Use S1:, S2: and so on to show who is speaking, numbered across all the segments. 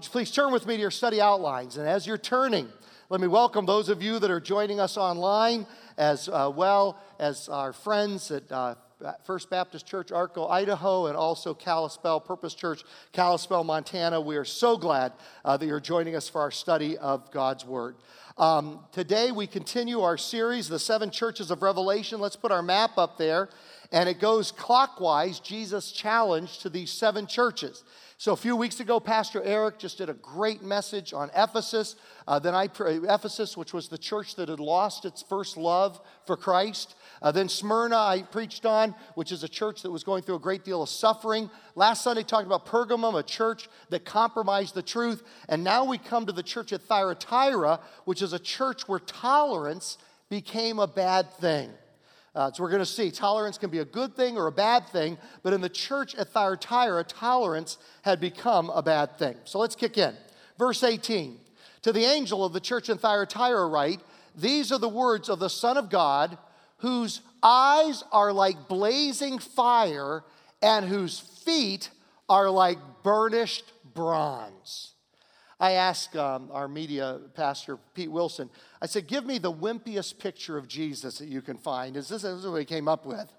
S1: would you please turn with me to your study outlines? And as you're turning, let me welcome those of you that are joining us online, as uh, well as our friends at uh, First Baptist Church, Arco, Idaho, and also Kalispell Purpose Church, Kalispell, Montana. We are so glad uh, that you're joining us for our study of God's Word. Um, today, we continue our series, The Seven Churches of Revelation. Let's put our map up there. And it goes clockwise, Jesus' challenge to these seven churches. So a few weeks ago, Pastor Eric just did a great message on Ephesus. Uh, then I Ephesus, which was the church that had lost its first love for Christ. Uh, then Smyrna, I preached on, which is a church that was going through a great deal of suffering. Last Sunday, talked about Pergamum, a church that compromised the truth. And now we come to the church at Thyatira, which is a church where tolerance became a bad thing. Uh, so we're going to see tolerance can be a good thing or a bad thing, but in the church at Thyatira, tolerance had become a bad thing. So let's kick in. Verse 18 To the angel of the church in Thyatira, write, These are the words of the Son of God, whose eyes are like blazing fire, and whose feet are like burnished bronze. I asked um, our media pastor, Pete Wilson, I said, Give me the wimpiest picture of Jesus that you can find. Is this, this is what he came up with?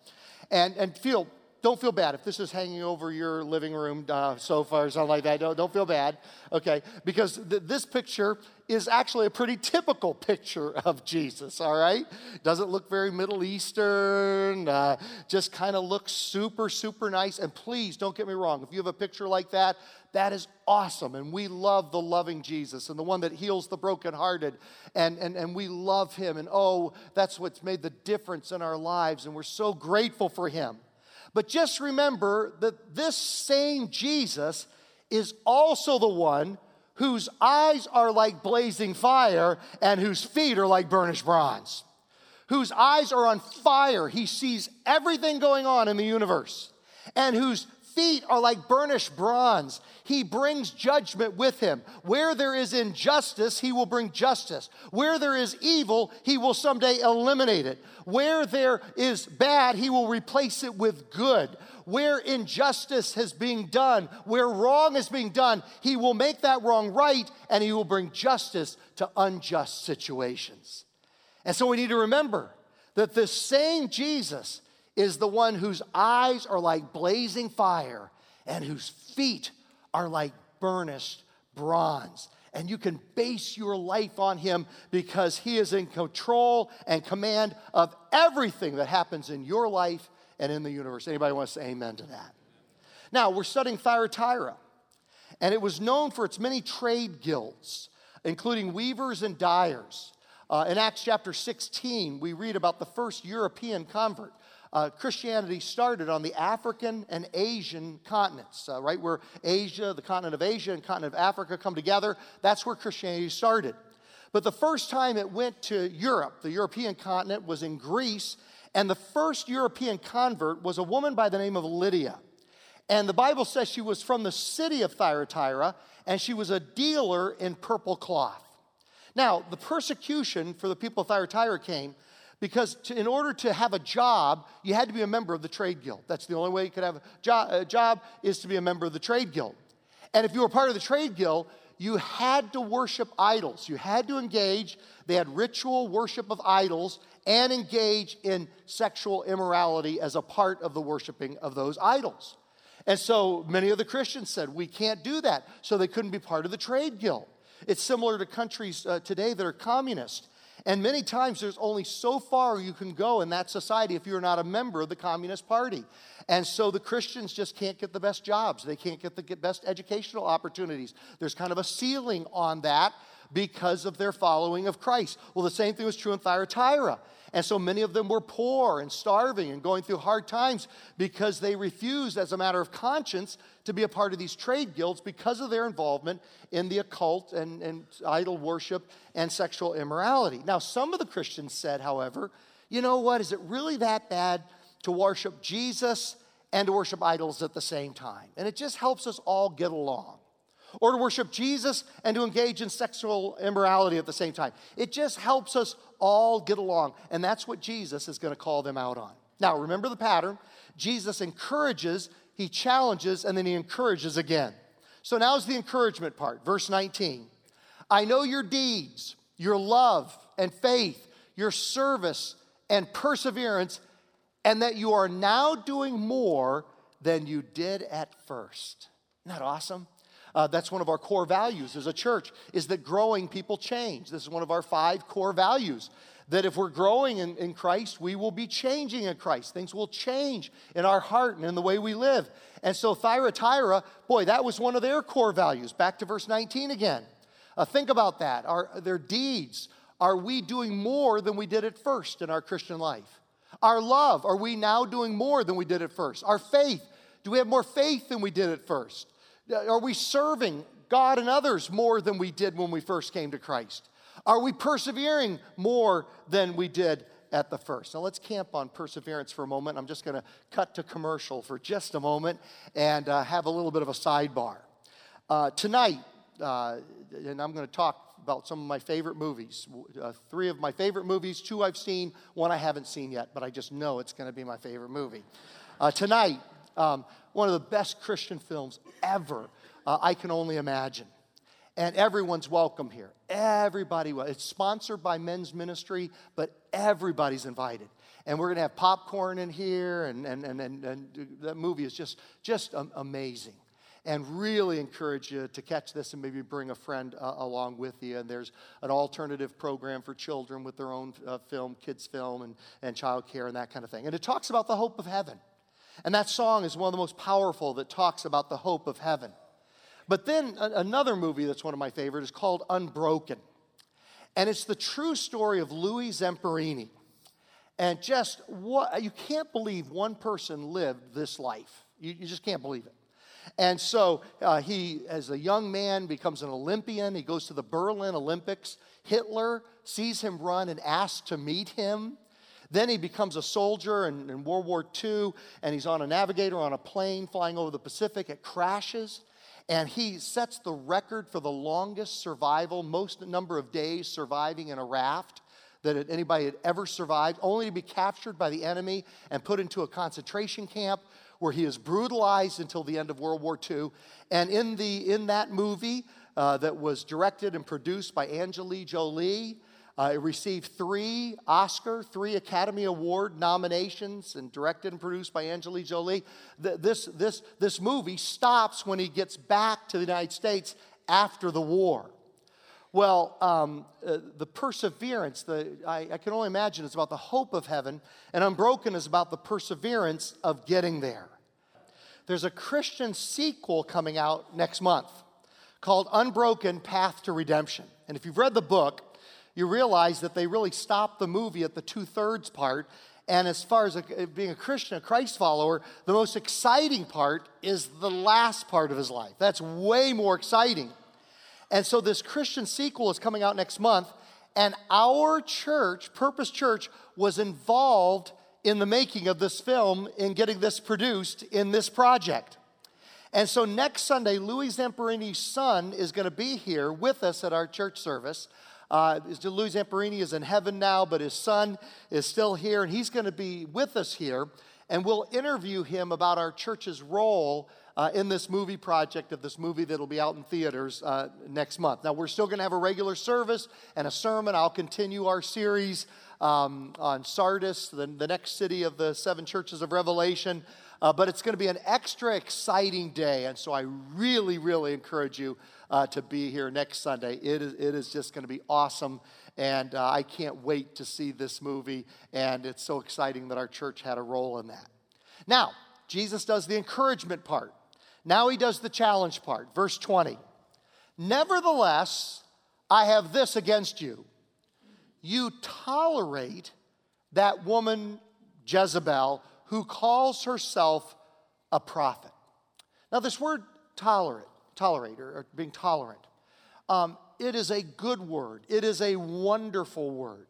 S1: And, and feel, don't feel bad if this is hanging over your living room uh, sofa or something like that. Don't, don't feel bad, okay? Because th- this picture is actually a pretty typical picture of Jesus, all right? Doesn't look very Middle Eastern, uh, just kind of looks super, super nice. And please don't get me wrong, if you have a picture like that, that is awesome. And we love the loving Jesus and the one that heals the brokenhearted. And, and, and we love him. And oh, that's what's made the difference in our lives. And we're so grateful for him. But just remember that this same Jesus is also the one whose eyes are like blazing fire and whose feet are like burnished bronze, whose eyes are on fire. He sees everything going on in the universe, and whose feet are like burnished bronze. He brings judgment with him. Where there is injustice, he will bring justice. Where there is evil, he will someday eliminate it. Where there is bad, he will replace it with good. Where injustice has been done, where wrong is being done, he will make that wrong right and he will bring justice to unjust situations. And so we need to remember that this same Jesus is the one whose eyes are like blazing fire and whose feet are like burnished bronze. And you can base your life on him because he is in control and command of everything that happens in your life and in the universe. Anybody want to say amen to that? Now, we're studying Thyatira, and it was known for its many trade guilds, including weavers and dyers. Uh, in Acts chapter 16, we read about the first European convert uh, Christianity started on the African and Asian continents, uh, right? Where Asia, the continent of Asia, and continent of Africa come together. That's where Christianity started. But the first time it went to Europe, the European continent, was in Greece. And the first European convert was a woman by the name of Lydia. And the Bible says she was from the city of Thyatira, and she was a dealer in purple cloth. Now, the persecution for the people of Thyatira came because to, in order to have a job, you had to be a member of the trade guild. That's the only way you could have a job, a job is to be a member of the trade guild. And if you were part of the trade guild, you had to worship idols. You had to engage. They had ritual worship of idols and engage in sexual immorality as a part of the worshiping of those idols. And so many of the Christians said, we can't do that. So they couldn't be part of the trade guild. It's similar to countries uh, today that are communist. And many times there's only so far you can go in that society if you're not a member of the Communist Party. And so the Christians just can't get the best jobs. They can't get the best educational opportunities. There's kind of a ceiling on that because of their following of Christ. Well, the same thing was true in Thyatira. And so many of them were poor and starving and going through hard times because they refused, as a matter of conscience, to be a part of these trade guilds because of their involvement in the occult and, and idol worship and sexual immorality. Now, some of the Christians said, however, you know what? Is it really that bad to worship Jesus and to worship idols at the same time? And it just helps us all get along or to worship Jesus and to engage in sexual immorality at the same time. It just helps us all get along. And that's what Jesus is going to call them out on. Now, remember the pattern. Jesus encourages, he challenges, and then he encourages again. So now's the encouragement part, verse 19. I know your deeds, your love and faith, your service and perseverance, and that you are now doing more than you did at first. Isn't that awesome? Uh, that's one of our core values as a church is that growing people change. This is one of our five core values that if we're growing in, in christ we will be changing in christ. Things will change in our heart and in the way we live. And so thyatira boy that was one of their core values. Back to verse 19 again. Uh, think about that. Our, their deeds are we doing more than we did at first in our christian life? Our love are we now doing more than we did at first? Our faith do we have more faith than we did at first are we serving God and others more than we did when we first came to Christ? Are we persevering more than we did at the first? Now let's camp on perseverance for a moment. I'm just going to cut to commercial for just a moment and uh, have a little bit of a sidebar. Uh, tonight, uh, and I'm going to talk about some of my favorite movies. Uh, three of my favorite movies, two I've seen, one I haven't seen yet, but I just know it's going to be my favorite movie. Uh, tonight, um, one of the best Christian films ever, uh, I can only imagine. And everyone's welcome here. Everybody, it's sponsored by Men's Ministry, but everybody's invited. And we're going to have popcorn in here, and, and, and, and, and that movie is just, just amazing and really encourage you to catch this and maybe bring a friend uh, along with you. And there's an alternative program for children with their own uh, film, kids' film, and, and childcare, and that kind of thing. And it talks about the hope of heaven. And that song is one of the most powerful that talks about the hope of heaven. But then another movie that's one of my favorite is called Unbroken. And it's the true story of Louis Zamperini. And just what, you can't believe one person lived this life. You, you just can't believe it. And so uh, he, as a young man, becomes an Olympian. He goes to the Berlin Olympics. Hitler sees him run and asks to meet him. Then he becomes a soldier in, in World War II, and he's on a navigator on a plane flying over the Pacific. It crashes, and he sets the record for the longest survival, most number of days surviving in a raft that anybody had ever survived, only to be captured by the enemy and put into a concentration camp where he is brutalized until the end of World War II. And in, the, in that movie uh, that was directed and produced by Angelina Jolie, uh, it received three Oscar, three Academy Award nominations, and directed and produced by Angelina Jolie. The, this, this, this movie stops when he gets back to the United States after the war. Well, um, uh, the perseverance, the, I, I can only imagine, it's about the hope of heaven, and Unbroken is about the perseverance of getting there. There's a Christian sequel coming out next month called Unbroken Path to Redemption. And if you've read the book, you realize that they really stopped the movie at the two thirds part. And as far as a, being a Christian, a Christ follower, the most exciting part is the last part of his life. That's way more exciting. And so this Christian sequel is coming out next month. And our church, Purpose Church, was involved in the making of this film, in getting this produced in this project. And so next Sunday, Louis Zamperini's son is going to be here with us at our church service. Uh, Louis Zamperini is in heaven now, but his son is still here, and he's going to be with us here. And we'll interview him about our church's role uh, in this movie project of this movie that'll be out in theaters uh, next month. Now, we're still going to have a regular service and a sermon. I'll continue our series um, on Sardis, the, the next city of the seven churches of Revelation. Uh, but it's going to be an extra exciting day. And so I really, really encourage you uh, to be here next Sunday. It is, it is just going to be awesome. And uh, I can't wait to see this movie. And it's so exciting that our church had a role in that. Now, Jesus does the encouragement part. Now he does the challenge part. Verse 20. Nevertheless, I have this against you. You tolerate that woman, Jezebel, who calls herself a prophet. Now, this word tolerate tolerate or, or being tolerant. Um, it is a good word, it is a wonderful word.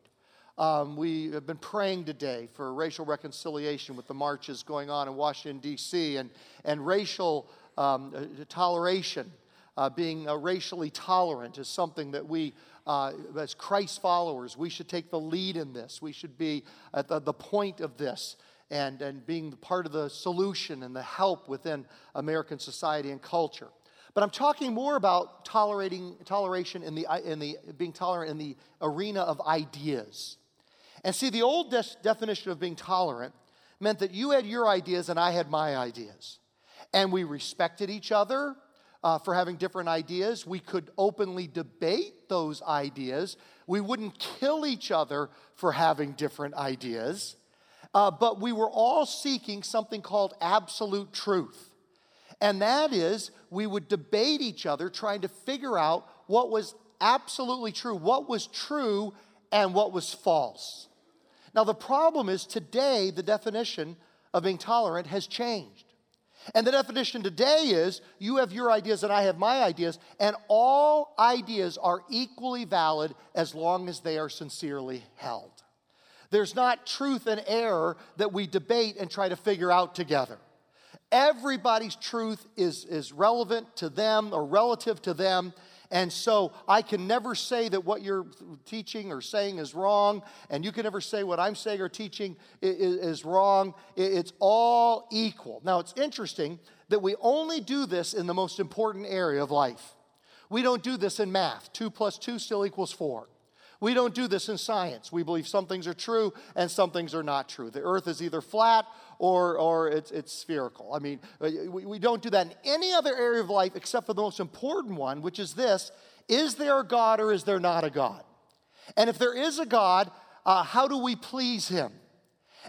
S1: Um, we have been praying today for racial reconciliation with the marches going on in Washington, D.C., and, and racial um, uh, toleration. Uh, being uh, racially tolerant is something that we, uh, as Christ followers, we should take the lead in this. We should be at the, the point of this and, and being part of the solution and the help within American society and culture. But I'm talking more about tolerating toleration in the, in the being tolerant in the arena of ideas. And see, the old de- definition of being tolerant meant that you had your ideas and I had my ideas. And we respected each other uh, for having different ideas. We could openly debate those ideas. We wouldn't kill each other for having different ideas. Uh, but we were all seeking something called absolute truth. And that is, we would debate each other trying to figure out what was absolutely true, what was true, and what was false. Now, the problem is today, the definition of being tolerant has changed. And the definition today is you have your ideas and I have my ideas, and all ideas are equally valid as long as they are sincerely held. There's not truth and error that we debate and try to figure out together. Everybody's truth is, is relevant to them or relative to them, and so I can never say that what you're teaching or saying is wrong, and you can never say what I'm saying or teaching is, is wrong. It's all equal. Now, it's interesting that we only do this in the most important area of life. We don't do this in math. Two plus two still equals four. We don't do this in science. We believe some things are true and some things are not true. The earth is either flat or, or it's, it's spherical. I mean, uh, we, we don't do that in any other area of life except for the most important one, which is this is there a God or is there not a God? And if there is a God, uh, how do we please him?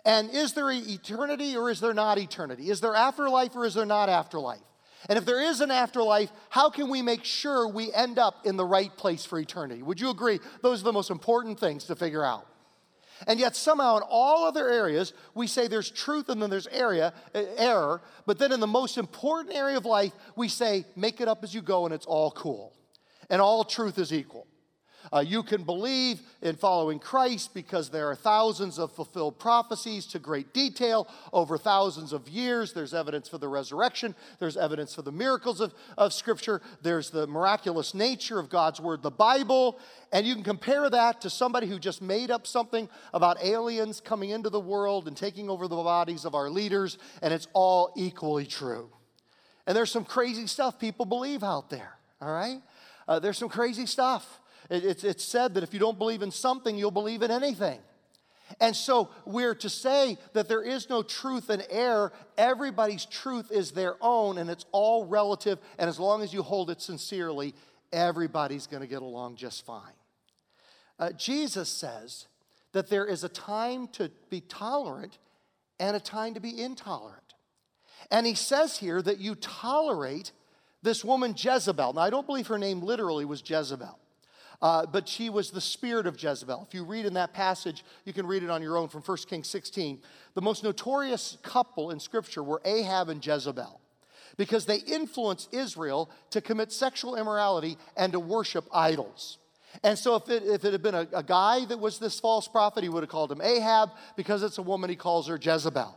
S1: And is there eternity or is there not eternity? Is there afterlife or is there not afterlife? And if there is an afterlife, how can we make sure we end up in the right place for eternity? Would you agree? Those are the most important things to figure out. And yet, somehow, in all other areas, we say there's truth and then there's area, uh, error. But then, in the most important area of life, we say, make it up as you go and it's all cool. And all truth is equal. Uh, you can believe in following Christ because there are thousands of fulfilled prophecies to great detail over thousands of years. There's evidence for the resurrection, there's evidence for the miracles of, of Scripture, there's the miraculous nature of God's Word, the Bible. And you can compare that to somebody who just made up something about aliens coming into the world and taking over the bodies of our leaders, and it's all equally true. And there's some crazy stuff people believe out there, all right? Uh, there's some crazy stuff. It's, it's said that if you don't believe in something, you'll believe in anything. And so we're to say that there is no truth and error. Everybody's truth is their own, and it's all relative. And as long as you hold it sincerely, everybody's going to get along just fine. Uh, Jesus says that there is a time to be tolerant and a time to be intolerant. And he says here that you tolerate this woman Jezebel. Now, I don't believe her name literally was Jezebel. Uh, but she was the spirit of Jezebel. If you read in that passage, you can read it on your own from 1 Kings 16. The most notorious couple in Scripture were Ahab and Jezebel because they influenced Israel to commit sexual immorality and to worship idols. And so, if it, if it had been a, a guy that was this false prophet, he would have called him Ahab. Because it's a woman, he calls her Jezebel.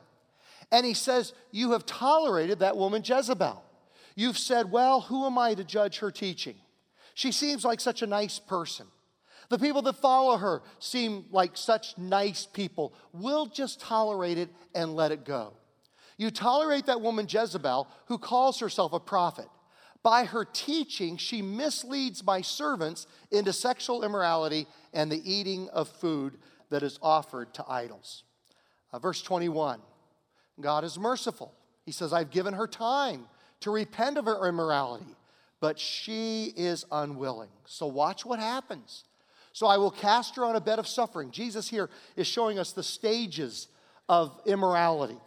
S1: And he says, You have tolerated that woman, Jezebel. You've said, Well, who am I to judge her teaching? She seems like such a nice person. The people that follow her seem like such nice people. We'll just tolerate it and let it go. You tolerate that woman Jezebel, who calls herself a prophet. By her teaching, she misleads my servants into sexual immorality and the eating of food that is offered to idols. Uh, verse 21 God is merciful. He says, I've given her time to repent of her immorality but she is unwilling. So watch what happens. So I will cast her on a bed of suffering. Jesus here is showing us the stages of immorality.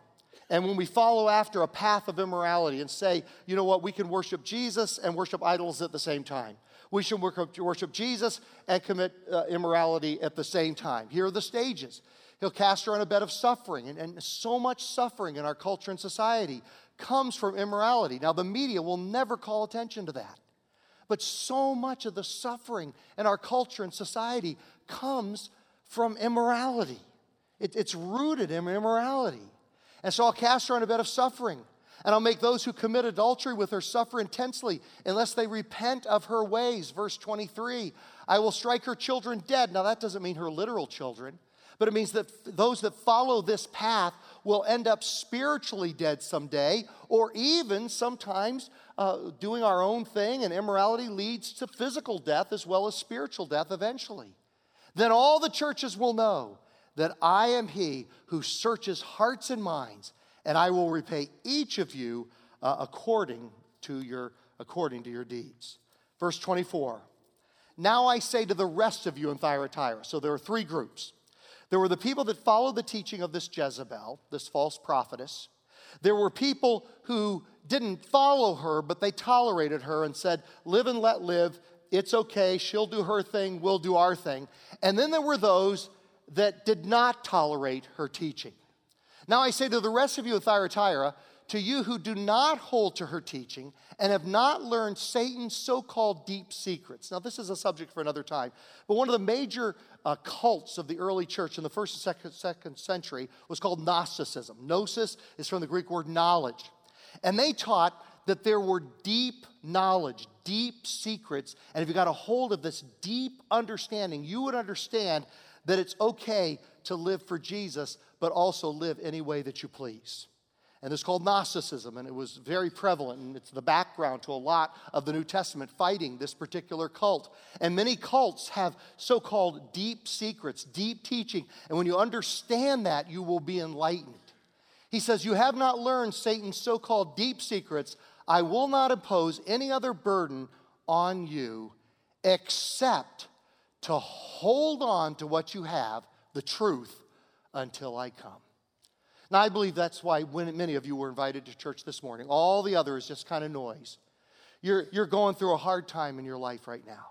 S1: And when we follow after a path of immorality and say, you know what, we can worship Jesus and worship idols at the same time. We should worship Jesus and commit uh, immorality at the same time. Here are the stages. He'll cast her on a bed of suffering, and, and so much suffering in our culture and society comes from immorality. Now, the media will never call attention to that. But so much of the suffering in our culture and society comes from immorality. It, it's rooted in immorality. And so I'll cast her on a bed of suffering. And I'll make those who commit adultery with her suffer intensely unless they repent of her ways. Verse 23 I will strike her children dead. Now, that doesn't mean her literal children, but it means that those that follow this path will end up spiritually dead someday, or even sometimes uh, doing our own thing, and immorality leads to physical death as well as spiritual death eventually. Then all the churches will know that I am He who searches hearts and minds, and I will repay each of you uh, according to your according to your deeds. Verse 24. Now I say to the rest of you in Thyatira. So there are three groups. There were the people that followed the teaching of this Jezebel, this false prophetess. There were people who didn't follow her, but they tolerated her and said, Live and let live. It's okay. She'll do her thing. We'll do our thing. And then there were those that did not tolerate her teaching. Now I say to the rest of you in Thyatira, to you who do not hold to her teaching and have not learned Satan's so called deep secrets. Now, this is a subject for another time, but one of the major uh, cults of the early church in the first and second, second century was called Gnosticism. Gnosis is from the Greek word knowledge. And they taught that there were deep knowledge, deep secrets, and if you got a hold of this deep understanding, you would understand that it's okay to live for Jesus, but also live any way that you please and it's called Gnosticism, and it was very prevalent, and it's the background to a lot of the New Testament fighting this particular cult. And many cults have so called deep secrets, deep teaching, and when you understand that, you will be enlightened. He says, You have not learned Satan's so called deep secrets. I will not impose any other burden on you except to hold on to what you have, the truth, until I come. Now, I believe that's why when many of you were invited to church this morning. All the other is just kind of noise. You're, you're going through a hard time in your life right now.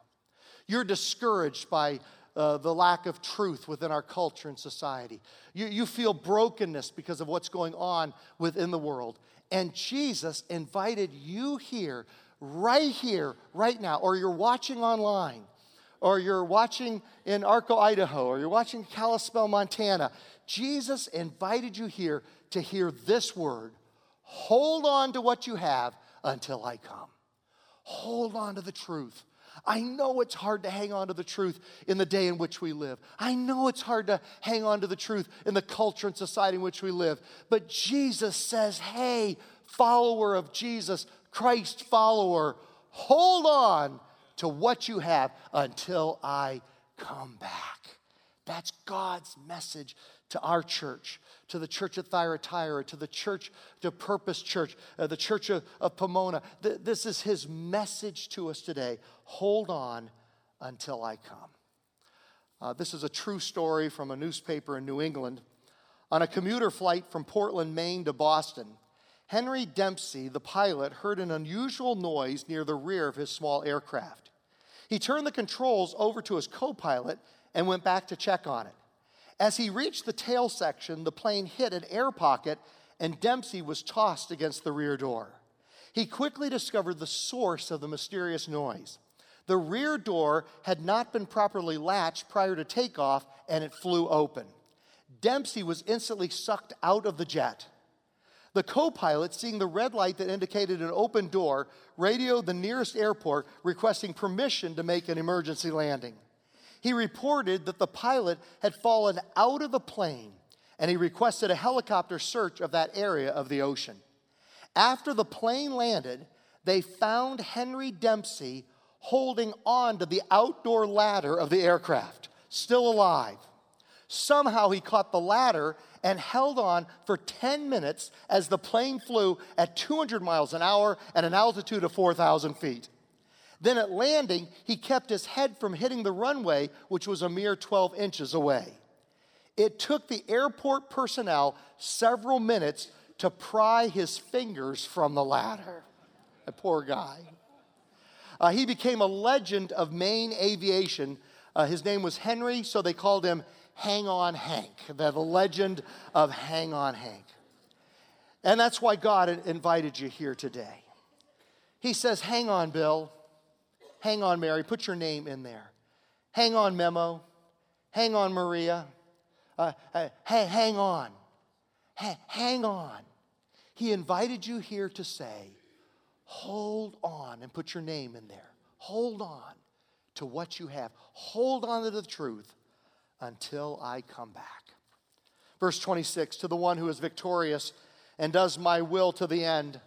S1: You're discouraged by uh, the lack of truth within our culture and society. You, you feel brokenness because of what's going on within the world. And Jesus invited you here, right here, right now, or you're watching online, or you're watching in Arco, Idaho, or you're watching Kalispell, Montana. Jesus invited you here to hear this word hold on to what you have until I come. Hold on to the truth. I know it's hard to hang on to the truth in the day in which we live. I know it's hard to hang on to the truth in the culture and society in which we live. But Jesus says, hey, follower of Jesus, Christ follower, hold on to what you have until I come back. That's God's message to our church, to the church at Thyatira, to the church, to Purpose Church, uh, the church of, of Pomona. Th- this is his message to us today. Hold on until I come. Uh, this is a true story from a newspaper in New England. On a commuter flight from Portland, Maine to Boston, Henry Dempsey, the pilot, heard an unusual noise near the rear of his small aircraft. He turned the controls over to his co pilot and went back to check on it. As he reached the tail section, the plane hit an air pocket and Dempsey was tossed against the rear door. He quickly discovered the source of the mysterious noise. The rear door had not been properly latched prior to takeoff and it flew open. Dempsey was instantly sucked out of the jet. The co pilot, seeing the red light that indicated an open door, radioed the nearest airport requesting permission to make an emergency landing he reported that the pilot had fallen out of the plane and he requested a helicopter search of that area of the ocean. After the plane landed, they found Henry Dempsey holding on to the outdoor ladder of the aircraft, still alive. Somehow he caught the ladder and held on for 10 minutes as the plane flew at 200 miles an hour at an altitude of 4,000 feet. Then at landing, he kept his head from hitting the runway, which was a mere 12 inches away. It took the airport personnel several minutes to pry his fingers from the ladder. A poor guy. Uh, he became a legend of Maine aviation. Uh, his name was Henry, so they called him Hang On Hank, the legend of Hang On Hank. And that's why God invited you here today. He says, Hang on, Bill. Hang on, Mary, put your name in there. Hang on, Memo. Hang on, Maria. Uh, uh, hey, hang on. Hey, hang on. He invited you here to say, hold on and put your name in there. Hold on to what you have. Hold on to the truth until I come back. Verse 26 To the one who is victorious and does my will to the end,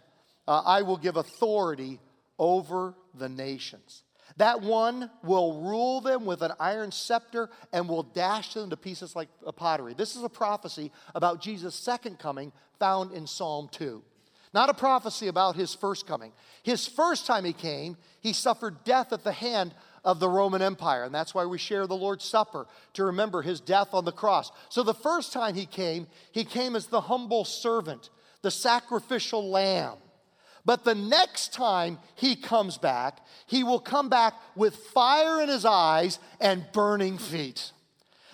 S1: uh, I will give authority over the nations. That one will rule them with an iron scepter and will dash them to pieces like a pottery. This is a prophecy about Jesus' second coming found in Psalm 2. Not a prophecy about his first coming. His first time he came, he suffered death at the hand of the Roman Empire. And that's why we share the Lord's Supper to remember his death on the cross. So the first time he came, he came as the humble servant, the sacrificial lamb. But the next time he comes back, he will come back with fire in his eyes and burning feet.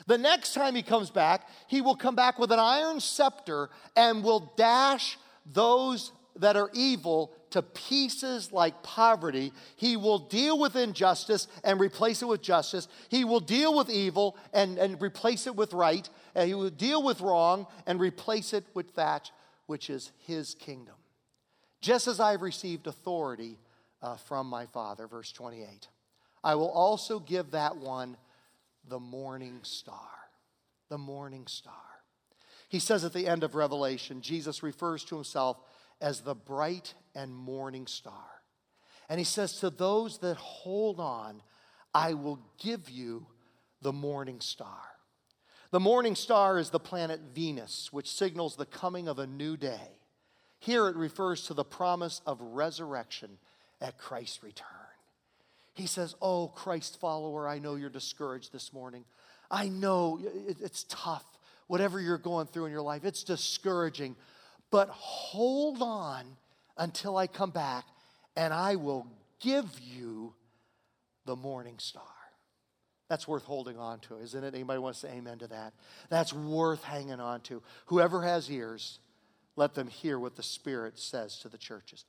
S1: The next time he comes back, he will come back with an iron scepter and will dash those that are evil to pieces like poverty. He will deal with injustice and replace it with justice. He will deal with evil and, and replace it with right. And he will deal with wrong and replace it with that which is his kingdom. Just as I've received authority uh, from my Father, verse 28, I will also give that one the morning star. The morning star. He says at the end of Revelation, Jesus refers to himself as the bright and morning star. And he says, To those that hold on, I will give you the morning star. The morning star is the planet Venus, which signals the coming of a new day. Here it refers to the promise of resurrection at Christ's return. He says, Oh, Christ follower, I know you're discouraged this morning. I know it's tough, whatever you're going through in your life, it's discouraging. But hold on until I come back and I will give you the morning star. That's worth holding on to, isn't it? Anybody wants to say amen to that? That's worth hanging on to. Whoever has ears, let them hear what the Spirit says to the churches.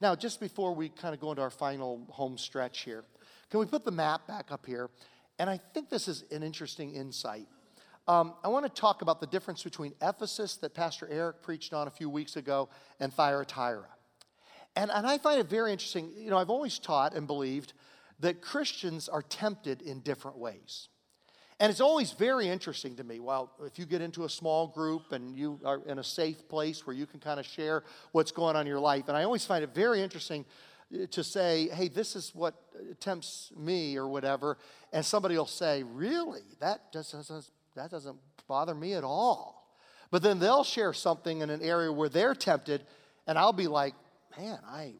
S1: Now, just before we kind of go into our final home stretch here, can we put the map back up here? And I think this is an interesting insight. Um, I want to talk about the difference between Ephesus that Pastor Eric preached on a few weeks ago and Thyatira. And, and I find it very interesting. You know, I've always taught and believed that Christians are tempted in different ways. And it's always very interesting to me. Well, if you get into a small group and you are in a safe place where you can kind of share what's going on in your life, and I always find it very interesting uh, to say, hey, this is what tempts me or whatever, and somebody will say, really? That doesn't, that doesn't bother me at all. But then they'll share something in an area where they're tempted, and I'll be like, man, I,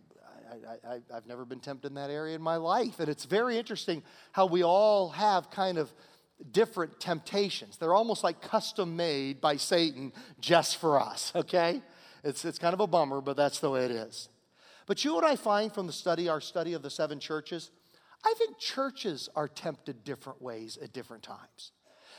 S1: I, I, have never been tempted in that area in my life. And it's very interesting how we all have kind of different temptations. They're almost like custom made by Satan just for us, okay? It's, it's kind of a bummer, but that's the way it is. But you know what I find from the study, our study of the seven churches? I think churches are tempted different ways at different times.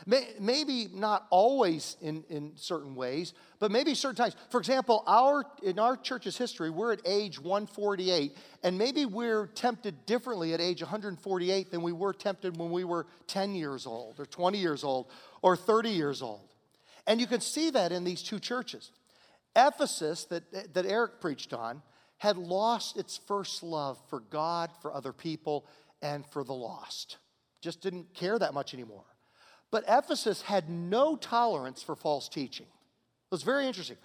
S1: Maybe not always in, in certain ways, but maybe certain times. For example, our, in our church's history, we're at age 148, and maybe we're tempted differently at age 148 than we were tempted when we were 10 years old, or 20 years old, or 30 years old. And you can see that in these two churches. Ephesus, that, that Eric preached on, had lost its first love for God, for other people, and for the lost. Just didn't care that much anymore. But Ephesus had no tolerance for false teaching. It was very interesting.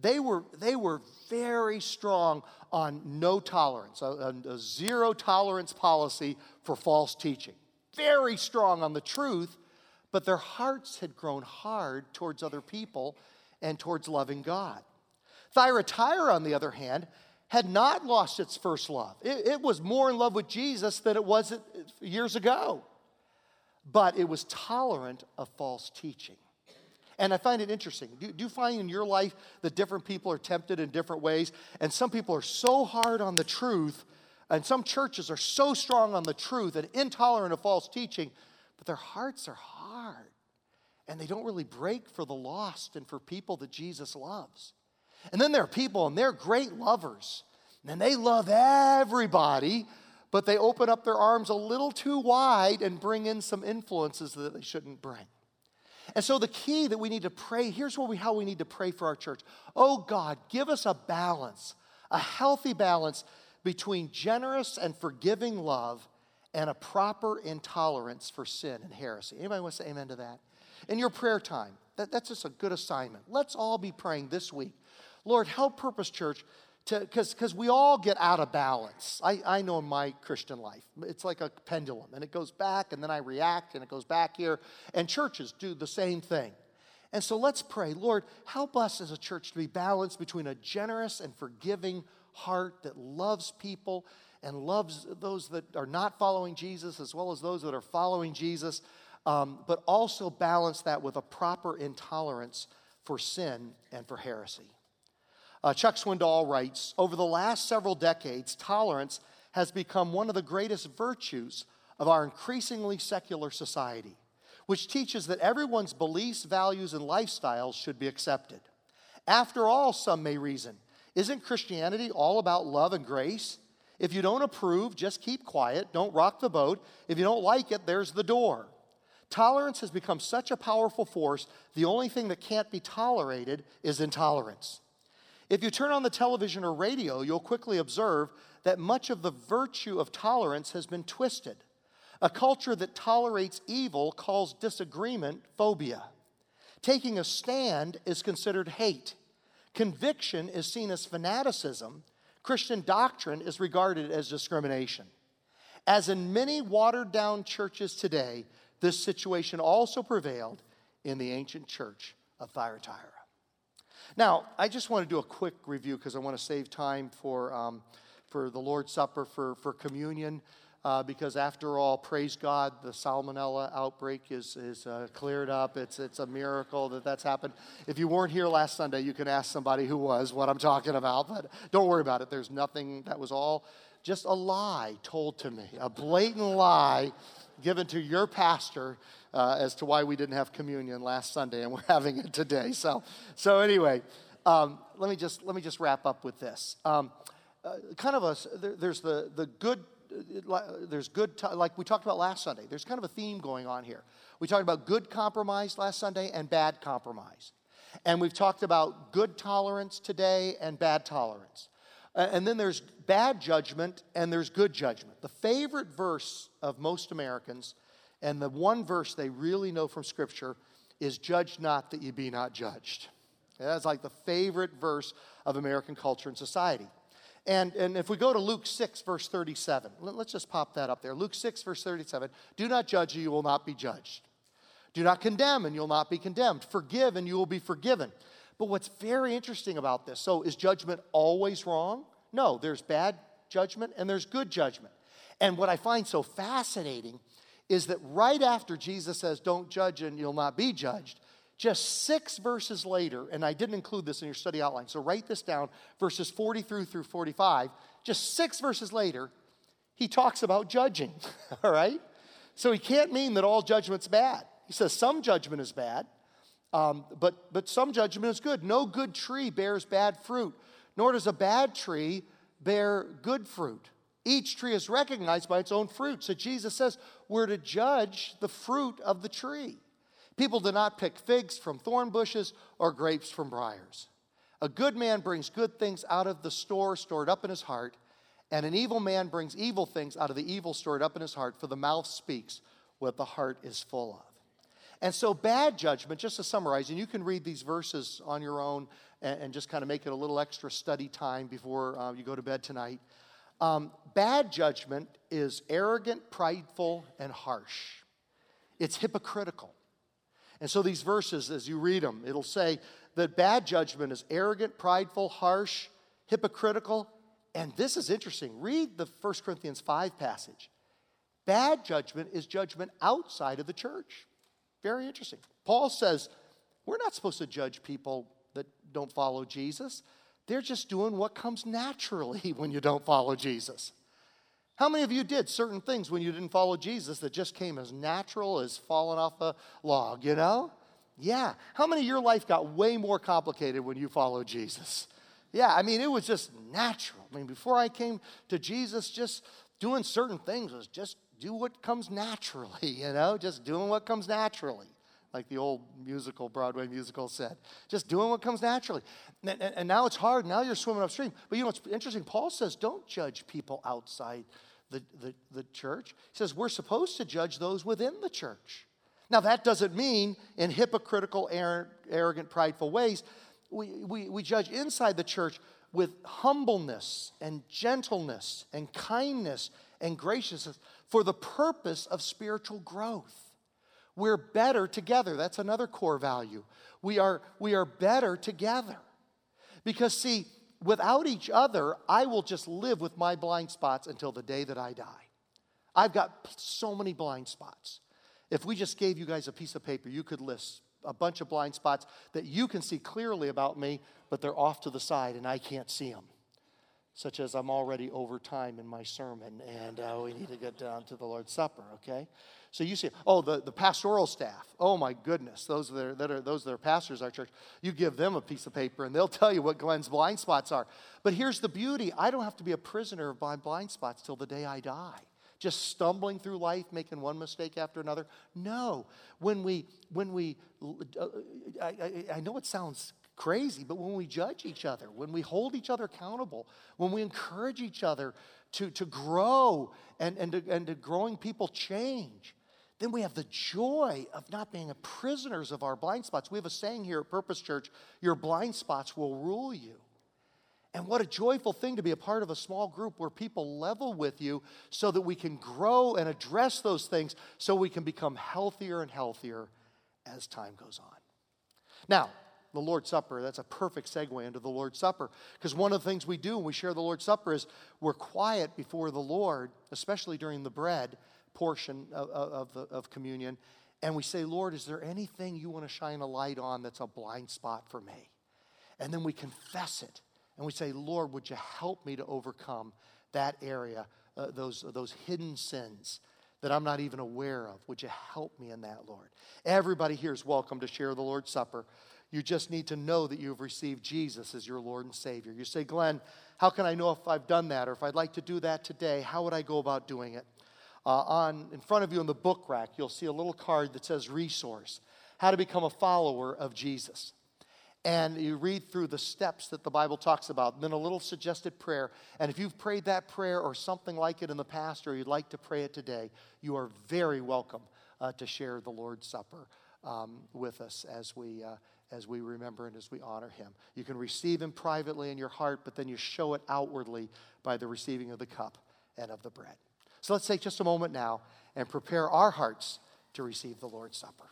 S1: They were, they were very strong on no tolerance, a, a zero tolerance policy for false teaching. Very strong on the truth, but their hearts had grown hard towards other people and towards loving God. Thyatira, on the other hand, had not lost its first love. It, it was more in love with Jesus than it was years ago but it was tolerant of false teaching. And I find it interesting. Do, do, you find in your life that different people are tempted in different ways? And some people are so hard on the truth, and some churches are so strong on the truth and intolerant of false teaching, but their hearts are hard. And they don't really break for the lost and for people that Jesus loves. And then there are people, and they're great lovers, and they love everybody, but they open up their arms a little too wide and bring in some influences that they shouldn't bring. And so the key that we need to pray, here's we, how we need to pray for our church. Oh God, give us a balance, a healthy balance between generous and forgiving love and a proper intolerance for sin and heresy. Anybody want to say amen to that? In your prayer time, that, that's just a good assignment. Let's all be praying this week. Lord, help Purpose Church because we all get out of balance. I, I know in my Christian life, it's like a pendulum, and it goes back, and then I react, and it goes back here. And churches do the same thing. And so let's pray, Lord, help us as a church to be balanced between a generous and forgiving heart that loves people and loves those that are not following Jesus as well as those that are following Jesus, um, but also balance that with a proper intolerance for sin and for heresy. Uh, Chuck Swindoll writes Over the last several decades, tolerance has become one of the greatest virtues of our increasingly secular society, which teaches that everyone's beliefs, values, and lifestyles should be accepted. After all, some may reason, isn't Christianity all about love and grace? If you don't approve, just keep quiet. Don't rock the boat. If you don't like it, there's the door. Tolerance has become such a powerful force, the only thing that can't be tolerated is intolerance. If you turn on the television or radio, you'll quickly observe that much of the virtue of tolerance has been twisted. A culture that tolerates evil calls disagreement phobia. Taking a stand is considered hate. Conviction is seen as fanaticism, Christian doctrine is regarded as discrimination. As in many watered down churches today, this situation also prevailed in the ancient church of Thyatira. Now, I just want to do a quick review because I want to save time for, um, for the Lord's Supper, for, for communion uh, because after all, praise God, the salmonella outbreak is, is uh, cleared up. It's, it's a miracle that that's happened. If you weren't here last Sunday, you can ask somebody who was what I'm talking about, but don't worry about it. There's nothing, that was all just a lie told to me, a blatant lie given to your pastor uh, as to why we didn't have communion last Sunday and we're having it today. So, so anyway, um, let me just let me just wrap up with this. Um, uh, kind of a there, there's the the good there's good, like we talked about last Sunday, there's kind of a theme going on here. We talked about good compromise last Sunday and bad compromise. And we've talked about good tolerance today and bad tolerance. And then there's bad judgment and there's good judgment. The favorite verse of most Americans, and the one verse they really know from Scripture, is Judge not that you be not judged. That's like the favorite verse of American culture and society. And, and if we go to Luke 6, verse 37, let's just pop that up there. Luke 6, verse 37 Do not judge, and you will not be judged. Do not condemn, and you'll not be condemned. Forgive, and you will be forgiven. But what's very interesting about this so, is judgment always wrong? No, there's bad judgment and there's good judgment. And what I find so fascinating is that right after Jesus says, Don't judge, and you'll not be judged, just six verses later, and I didn't include this in your study outline, so write this down verses 43 through 45. Just six verses later, he talks about judging, all right? So he can't mean that all judgment's bad. He says some judgment is bad, um, but, but some judgment is good. No good tree bears bad fruit, nor does a bad tree bear good fruit. Each tree is recognized by its own fruit. So Jesus says we're to judge the fruit of the tree. People do not pick figs from thorn bushes or grapes from briars. A good man brings good things out of the store stored up in his heart, and an evil man brings evil things out of the evil stored up in his heart, for the mouth speaks what the heart is full of. And so, bad judgment, just to summarize, and you can read these verses on your own and, and just kind of make it a little extra study time before uh, you go to bed tonight. Um, bad judgment is arrogant, prideful, and harsh. It's hypocritical. And so these verses, as you read them, it'll say that bad judgment is arrogant, prideful, harsh, hypocritical. And this is interesting. Read the 1 Corinthians 5 passage. Bad judgment is judgment outside of the church. Very interesting. Paul says, we're not supposed to judge people that don't follow Jesus. They're just doing what comes naturally when you don't follow Jesus. How many of you did certain things when you didn't follow Jesus that just came as natural as falling off a log, you know? Yeah. How many of your life got way more complicated when you followed Jesus? Yeah, I mean, it was just natural. I mean, before I came to Jesus, just doing certain things was just do what comes naturally, you know? Just doing what comes naturally like the old musical, Broadway musical said. Just doing what comes naturally. And, and, and, now it's hard. Now you're swimming upstream. But you know what's interesting? Paul says, don't judge people outside the, the, the church. He says we're supposed to judge those within the church. Now, that doesn't mean in hypocritical, arrogant, prideful ways, we, we, we judge inside the church with humbleness and gentleness and kindness and graciousness for the purpose of spiritual growth. We're better together. That's another core value. We are, we are better together. Because, see, without each other, I will just live with my blind spots until the day that I die. I've got so many blind spots. If we just gave you guys a piece of paper, you could list a bunch of blind spots that you can see clearly about me, but they're off to the side and I can't see them. Such as I'm already over time in my sermon and uh, we need to get down to the Lord's Supper, okay? So you see, oh, the, the pastoral staff. Oh my goodness, those are, that are those are pastors our church. You give them a piece of paper and they'll tell you what Glenn's blind spots are. But here's the beauty: I don't have to be a prisoner of my blind spots till the day I die. Just stumbling through life, making one mistake after another. No, when we when we, uh, I, I, I know it sounds crazy, but when we judge each other, when we hold each other accountable, when we encourage each other to, to grow and, and, to, and to growing people change, then we have the joy of not being prisoners of our blind spots. We have a saying here at Purpose Church your blind spots will rule you. And what a joyful thing to be a part of a small group where people level with you so that we can grow and address those things so we can become healthier and healthier as time goes on. Now, the Lord's Supper, that's a perfect segue into the Lord's Supper. Because one of the things we do when we share the Lord's Supper is we're quiet before the Lord, especially during the bread, portion of, of, of communion, and we say, Lord, is there anything you want to shine a light on that's a blind spot for me? And then we confess it. And we say, Lord, would you help me to overcome that area, uh, those, those hidden sins that I'm not even aware of? Would you help me in that, Lord? Everybody here is welcome to share the Lord's Supper. You just need to know that you've received Jesus as your Lord and Savior. You say, Glenn, how can I know if I've done that? Or if I'd like to do that today, how would I go about doing it? Uh, on in front of you in the book rack, you'll see a little card that says resource, how to become a follower of Jesus. And you read through the steps that the Bible talks about, then a little suggested prayer. And if you've prayed that prayer or something like it in the past, or you'd like to pray it today, you are very welcome uh, to share the Lord's Supper um, with us as we, uh, as we remember and as we honor Him. You can receive Him privately in your heart, but then you show it outwardly by the receiving of the cup and of the bread. So let's take just a moment now and prepare our hearts to receive the Lord's Supper.